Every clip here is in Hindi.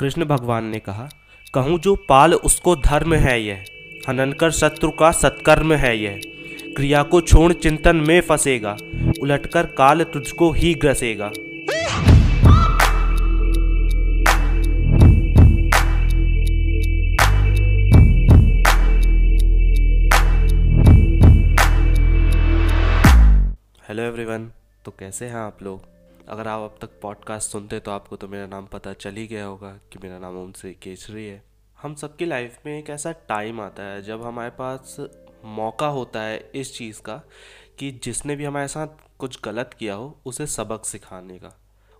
कृष्ण भगवान ने कहा, कहूँ जो पाल उसको धर्म है यह हननकर शत्रु का सत्कर्म है यह। क्रिया को छोड़ चिंतन में फंसेगा उलटकर काल तुझको ही ग्रसेगा। हेलो एवरीवन तो कैसे हैं आप लोग? अगर आप अब तक पॉडकास्ट सुनते तो आपको तो मेरा नाम पता चल ही गया होगा कि मेरा नाम उनसे केसरी है। हम सबकी लाइफ में एक ऐसा टाइम आता है, जब हमारे पास मौका होता है इस चीज़ का कि जिसने भी हमारे साथ कुछ गलत किया हो, उसे सबक सिखाने का।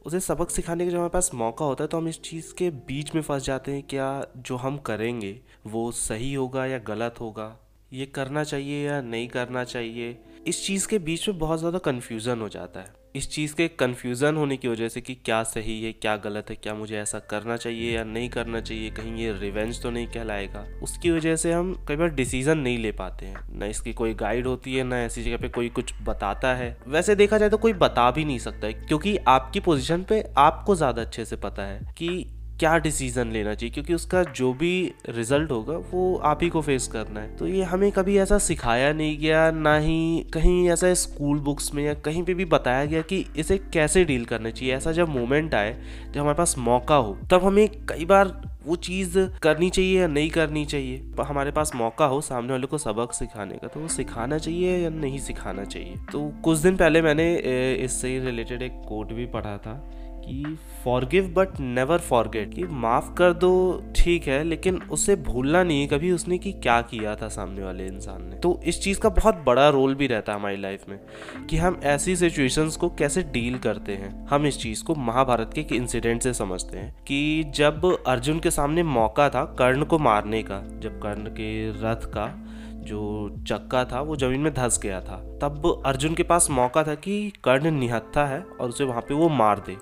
उसे सबक सिखाने का जब हमारे पास मौका होता है तो हम इस चीज़ के बीच में फंस जाते हैं, क्या जो हम करेंगे, वो सही होगा या गलत होगा? ये करना चाहिए या नहीं करना चाहिए? इस चीज़ के बीच में बहुत ज़्यादा कन्फ्यूज़न हो जाता है। इस चीज़ के कन्फ्यूज़न होने की वजह से कि क्या सही है, क्या गलत है, क्या मुझे ऐसा करना चाहिए या नहीं करना चाहिए, कहीं ये रिवेंज तो नहीं कहलाएगा। उसकी वजह से हम कई बार डिसीज़न नहीं ले पाते हैं। ना इसकी कोई गाइड होती है, ना ऐसी जगह पे कोई कुछ बताता है। वैसे देखा जाए तो कोई बता भी नहीं सकता है, क्योंकि आपकी पोजिशन पे आपको ज़्यादा अच्छे से पता है कि क्या डिसीज़न लेना चाहिए? क्योंकि उसका जो भी रिज़ल्ट होगा, वो आप ही को फेस करना है। तो ये हमें कभी ऐसा सिखाया नहीं गया, ना ही कहीं ऐसा स्कूल बुक्स में या कहीं पे भी बताया गया कि इसे कैसे डील करना चाहिए। ऐसा जब मोमेंट आए, जब हमारे पास मौका हो, तब हमें कई बार वो चीज़ करनी चाहिए या नहीं करनी चाहिए। हमारे पास मौका हो सामने वाले को सबक सिखाने का तो वो सिखाना चाहिए या नहीं सिखाना चाहिए? तो कुछ दिन पहले मैंने इससे रिलेटेड एक कोट भी पढ़ा था। कि फॉरगिव बट नेवर फॉरगेट कि माफ़ कर दो, ठीक है, लेकिन उसे भूलना नहीं है। कभी उसने कि क्या किया था सामने वाले इंसान ने? तो इस चीज़ का बहुत बड़ा रोल भी रहता है हमारी लाइफ में, कि हम ऐसी सिचुएशंस को कैसे डील करते हैं। हम इस चीज़ को महाभारत के एक इंसिडेंट से समझते हैं, कि जब अर्जुन के सामने मौका था कर्ण को मारने का, जब कर्ण के रथ का जो चक्का था, वो ज़मीन में धस गया था, तब अर्जुन के पास मौका था कि कर्ण निहत्था है और उसे वहाँ पे वो मार दे।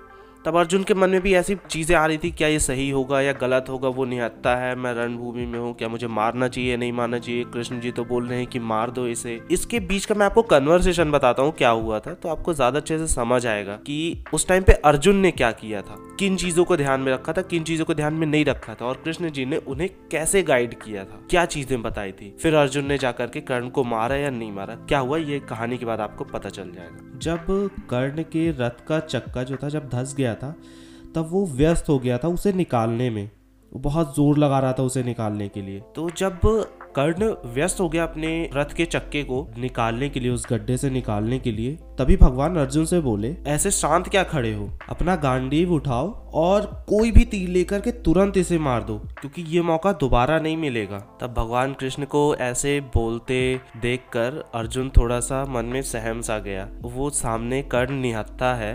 तब अर्जुन के मन में भी ऐसी चीज़ें आ रही थी, क्या ये सही होगा या गलत होगा, वो निहत्ता है, मैं रणभूमि में हूँ, क्या मुझे मारना चाहिए, नहीं मारना चाहिए? कृष्ण जी तो बोल रहे हैं कि मार दो इसे। इसके बीच का मैं आपको कन्वर्सेशन बताता हूँ, क्या हुआ था तो आपको ज़्यादा अच्छे से समझ आएगा कि उस टाइम पे अर्जुन ने क्या किया था। किन चीज़ों को ध्यान में रखा था किन चीज़ों को ध्यान में नहीं रखा था और कृष्ण जी ने उन्हें कैसे गाइड किया था? क्या चीज़ें बताई थी? फिर अर्जुन ने जाकर के कर्ण को मारा या नहीं मारा? क्या हुआ? ये कहानी के बाद आपको पता चल जाएगा। जब कर्ण के रथ का चक्का जो था जब धस गया था तब वो व्यस्त हो गया था उसे निकालने में। बहुत ज़ोर लगा रहा था उसे निकालने के लिए। तो जब कर्ण व्यस्त हो गया अपने रथ के चक्के को निकालने के लिए, उस गड्ढे से निकालने के लिए। तभी भगवान अर्जुन से बोले, ऐसे शांत क्या खड़े हो? अपना गांडीव उठाओ और कोई भी तीर लेकर के तुरंत इसे मार दो, क्योंकि ये मौका दोबारा नहीं मिलेगा। तब भगवान कृष्ण को ऐसे बोलते देखकर अर्जुन थोड़ा सा मन में सहम सा गया। वो सामने कर्ण निहत्ता है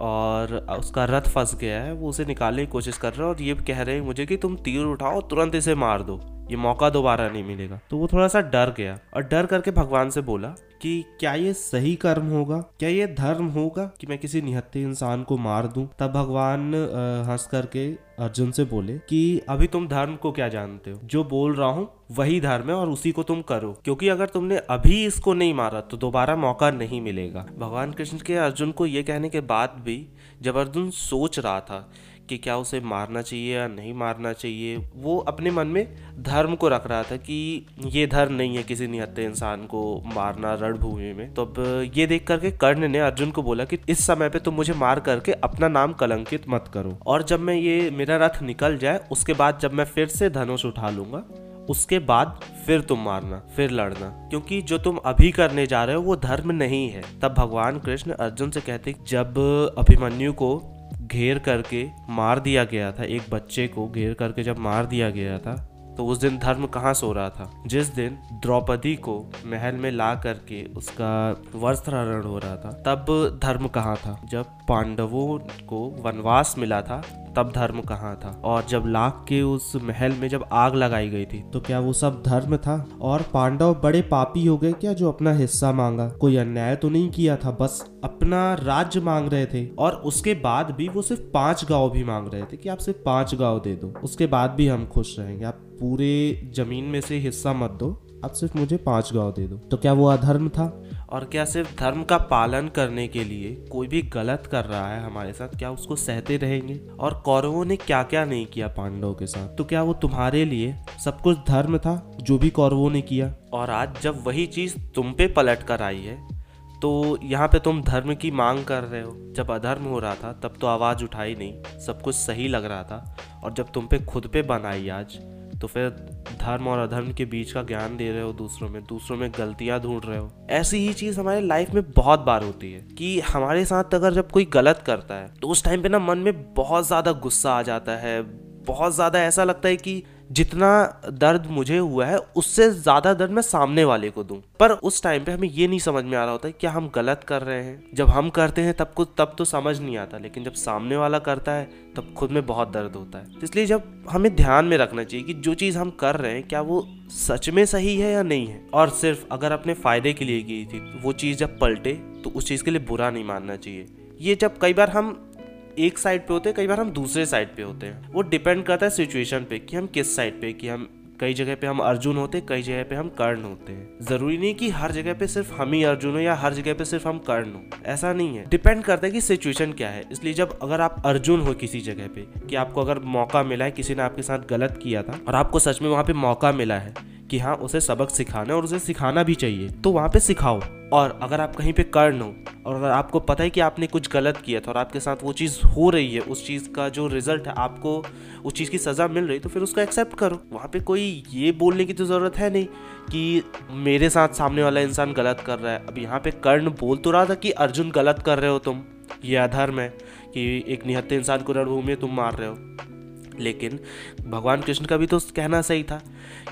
और उसका रथ फंस गया है, वो उसे निकालने की कोशिश कर रहा है और ये कह रहे हैं मुझे कि तुम तीर उठाओ, तुरंत इसे मार दो। ये मौका दोबारा नहीं मिलेगा। तो वो थोड़ा सा डर गया और डर करके भगवान से बोला कि क्या ये सही कर्म होगा? क्या ये धर्म होगा कि मैं किसी निहत्ते इंसान को मार दूँ? तब भगवान हंस करके अर्जुन से बोले कि अभी तुम धर्म को क्या जानते हो? जो बोल रहा हूँ, वही धर्म है और उसी को तुम करो। क्योंकि अगर तुमने अभी इसको नहीं मारा तो दोबारा मौका नहीं मिलेगा। भगवान कृष्ण के अर्जुन को ये कहने के बाद भी जब अर्जुन सोच रहा था कि क्या उसे मारना चाहिए या नहीं मारना चाहिए, वो अपने मन में धर्म को रख रहा था कि ये धर्म नहीं है किसी निहत्ते इंसान को मारना रणभूमि में। तो अब ये देख करके कर्ण ने अर्जुन को बोला कि इस समय पे तुम मुझे मार करके अपना नाम कलंकित मत करो। और जब मैं ये मेरा रथ निकल जाए, उसके बाद जब मैं फिर से धनुष उठा लूँगा, उसके बाद फिर तुम मारना, फिर लड़ना। क्योंकि जो तुम अभी करने जा रहे हो, वो धर्म नहीं है। तब भगवान कृष्ण अर्जुन से कहते जब अभिमन्यु को घेर करके मार दिया गया था। एक बच्चे को घेर करके जब मार दिया गया था तो उस दिन धर्म कहाँ सो रहा था? जिस दिन द्रौपदी को महल में ला करके उसका वस्त्रहरण हो रहा था, तब धर्म कहाँ था? जब पांडवों को वनवास मिला था, तब धर्म कहाँ था? और जब लाख के उस महल में जब आग लगाई गई थी तो क्या वो सब धर्म था? और पांडव बड़े पापी हो गए क्या जो अपना हिस्सा मांगा? कोई अन्याय तो नहीं किया था, बस अपना राज्य मांग रहे थे। और उसके बाद भी वो सिर्फ़ पाँच गाँव भी मांग रहे थे कि आप सिर्फ़ पाँच गाँव दे दो। उसके बाद भी हम खुश रहेंगे। आप पूरे ज़मीन में से हिस्सा मत दो। आप सिर्फ़ मुझे पाँच गाँव दे दो। तो क्या वो अधर्म था? और क्या सिर्फ़ धर्म का पालन करने के लिए कोई भी गलत कर रहा है हमारे साथ? क्या उसको सहते रहेंगे? और कौरवों ने क्या क्या नहीं किया पांडवों के साथ? तो क्या वो तुम्हारे लिए सब कुछ धर्म था, जो भी कौरवों ने किया? और आज जब वही चीज़ तुम पे पलट कर आई है तो यहाँ पे तुम धर्म की मांग कर रहे हो। जब अधर्म हो रहा था, तब तो आवाज़ उठाई नहीं। सब कुछ सही लग रहा था। और जब तुम पे खुद पे बनाई आज तो फिर धर्म और अधर्म के बीच का ज्ञान दे रहे हो दूसरों में दूसरों में गलतियाँ ढूंढ रहे हो। ऐसी ही चीज़ हमारे लाइफ में बहुत बार होती है कि हमारे साथ अगर जब कोई गलत करता है तो उस टाइम पे ना मन में बहुत ज़्यादा गुस्सा आ जाता है, बहुत ज़्यादा ऐसा लगता है कि जितना दर्द मुझे हुआ है, उससे ज़्यादा दर्द मैं सामने वाले को दूँ। पर उस टाइम पे हमें ये नहीं समझ में आ रहा होता है, क्या हम गलत कर रहे हैं? जब हम करते हैं, तब कुछ, तब तो समझ नहीं आता, लेकिन जब सामने वाला करता है, तब खुद में बहुत दर्द होता है। इसलिए जब हमें ध्यान में रखना चाहिए कि जो चीज़ हम कर रहे हैं, क्या वो सच में सही है या नहीं है? और सिर्फ़ अगर अपने फ़ायदे के लिए की थी वो चीज़ जब पलटे तो उस चीज़ के लिए बुरा नहीं मानना चाहिए। ये जब कई बार हम एक साइड पे होते हैं, कई बार हम दूसरे साइड पे होते हैं। वो डिपेंड करता है सिचुएशन पे कि हम किस साइड पे, कि हम कई जगह पे हम अर्जुन होते हैं, कई जगह पे हम कर्ण होते हैं। ज़रूरी नहीं कि हर जगह पे सिर्फ़ हम ही अर्जुन हो या हर जगह पे सिर्फ़ हम कर्ण हो, ऐसा नहीं है। डिपेंड करता है कि सिचुएशन क्या है। इसलिए जब अगर आप अर्जुन हो किसी जगह पे, कि आपको अगर मौका मिला है, किसी ने आपके साथ गलत किया था, और आपको सच में वहाँ पे मौका मिला है कि हाँ उसे सबक सिखाना है और उसे सिखाना भी चाहिए। तो वहाँ पे सिखाओ। और अगर आप कहीं पे कर्ण हो और अगर आपको पता है कि आपने कुछ गलत किया था और आपके साथ वो चीज़ हो रही है, उस चीज़ का जो रिज़ल्ट है, आपको उस चीज़ की सज़ा मिल रही तो फिर उसको एक्सेप्ट करो। वहाँ पे कोई ये बोलने की तो ज़रूरत है नहीं कि मेरे साथ सामने वाला इंसान गलत कर रहा है। अब यहाँ पे कर्ण बोल तो रहा था कि अर्जुन गलत कर रहे हो तुम। ये अधर्म है कि एक निहत्ते इंसान को रणभूमि तुम मार रहे हो। लेकिन भगवान कृष्ण का भी तो कहना सही था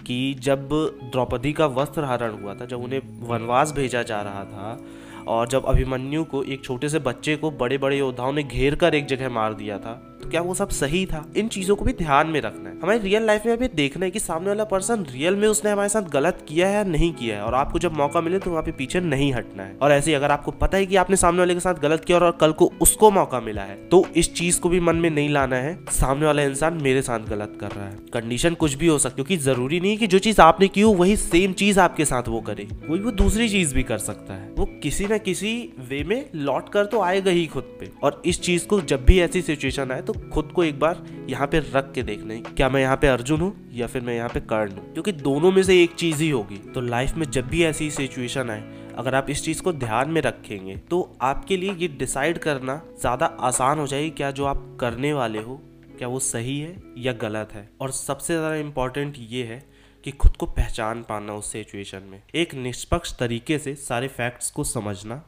कि जब द्रौपदी का वस्त्र हरण हुआ था, जब उन्हें वनवास भेजा जा रहा था, और जब अभिमन्यु को एक छोटे से बच्चे को बड़े बड़े योद्धाओं ने घेर कर एक जगह मार दिया था तो क्या वो सब सही था? इन चीज़ों को भी ध्यान में रखना है। हमारी रियल लाइफ में अभी देखना है कि सामने वाला पर्सन रियल में उसने हमारे साथ गलत किया है या नहीं किया है। और आपको जब मौका मिले तो वहाँ पे पीछे नहीं हटना है। और ऐसे अगर आपको पता है कि आपने सामने वाले के साथ गलत किया और कल को उसको मौका मिला है तो इस चीज़ को भी मन में नहीं लाना है। सामने वाला इंसान मेरे साथ गलत कर रहा है। कंडीशन कुछ भी हो सकती क्योंकि ज़रूरी नहीं कि जो चीज़ आपने की हो, वही सेम चीज़ आपके साथ वो करे। कोई वो दूसरी चीज़ भी कर सकता है। वो किसी न किसी वे में लौट कर तो आएगा ही खुद पे। और इस चीज़ को जब भी ऐसी सिचुएशन आए तो खुद को एक बार यहाँ पे रख के देखना है क्या मैं यहाँ पे अर्जुन हूँ या फिर मैं यहाँ पे कर्ण हूँ? क्योंकि दोनों में से एक चीज़ ही होगी। तो लाइफ में जब भी ऐसी सिचुएशन आए, अगर आप इस चीज़ को ध्यान में रखेंगे तो आपके लिए ये डिसाइड करना ज़्यादा आसान हो जाएगी, क्या जो आप करने वाले हो, क्या वो सही है या गलत है? और सबसे ज़्यादा इम्पोर्टेंट ये है कि खुद को पहचान पाना उस सिचुएशन में। एक निष्पक्ष तरीके से सारे फैक्ट्स को समझना,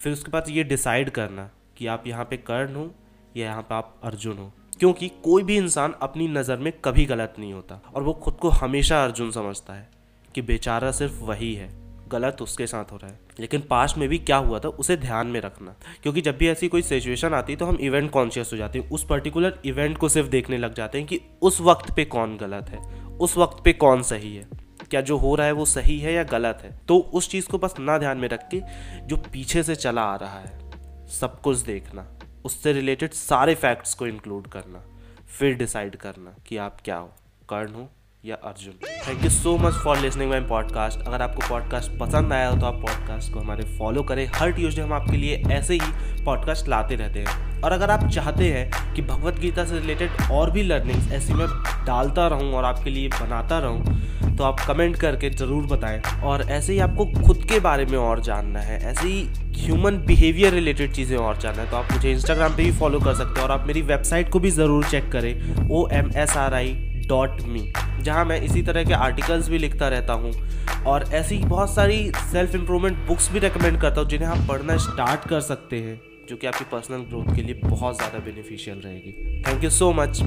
फिर उसके बाद ये डिसाइड करना कि आप यहाँ पे कर्ण हो या यहाँ पे आप अर्जुन हो। क्योंकि कोई भी इंसान अपनी नज़र में कभी गलत नहीं होता और वो खुद को हमेशा अर्जुन समझता है कि बेचारा सिर्फ़ वही है, गलत उसके साथ हो रहा है। लेकिन पास्ट में भी क्या हुआ था, उसे ध्यान में रखना। क्योंकि जब भी ऐसी कोई सिचुएशन आती है तो हम इवेंट कॉन्शियस हो जाते हैं। उस पर्टिकुलर इवेंट को सिर्फ़ देखने लग जाते हैं कि उस वक्त पे कौन गलत है, उस वक्त पे कौन सही है। क्या जो हो रहा है वो सही है या गलत है? तो उस चीज़ को बस ना ध्यान में रख के जो पीछे से चला आ रहा है, सब कुछ देखना। उससे रिलेटेड सारे फैक्ट्स को इंक्लूड करना, फिर डिसाइड करना कि आप क्या हो, कर्ण हो या Arjun thank you so much for listening my podcast अगर आपको पॉडकास्ट पसंद आया हो तो आप पॉडकास्ट को हमारे फॉलो करें। हर ट्यूजडे हम आपके लिए ऐसे ही पॉडकास्ट लाते रहते हैं। और अगर आप चाहते हैं कि भगवत गीता से रिलेटेड और भी लर्निंग्स ऐसी मैं डालता रहूँ और आपके लिए बनाता रहूँ तो आप कमेंट करके ज़रूर बताएँ और ऐसे ही आपको खुद के बारे में और जानना है। ऐसे ही ह्यूमन बिहेवियर रिलेटेड चीज़ें और जानना है तो आप मुझे इंस्टाग्राम पे भी फॉलो कर सकते हैं और आप मेरी वेबसाइट को भी ज़रूर चेक करें O M S R I dot me जहाँ मैं इसी तरह के आर्टिकल्स भी लिखता रहता हूँ। और ऐसी बहुत सारी सेल्फ इम्प्रूवमेंट बुक्स भी रिकमेंड करता हूँ, जिन्हें आप पढ़ना स्टार्ट कर सकते हैं, जो कि आपकी पर्सनल ग्रोथ के लिए बहुत ज़्यादा बेनिफिशियल रहेगी। Thank you so much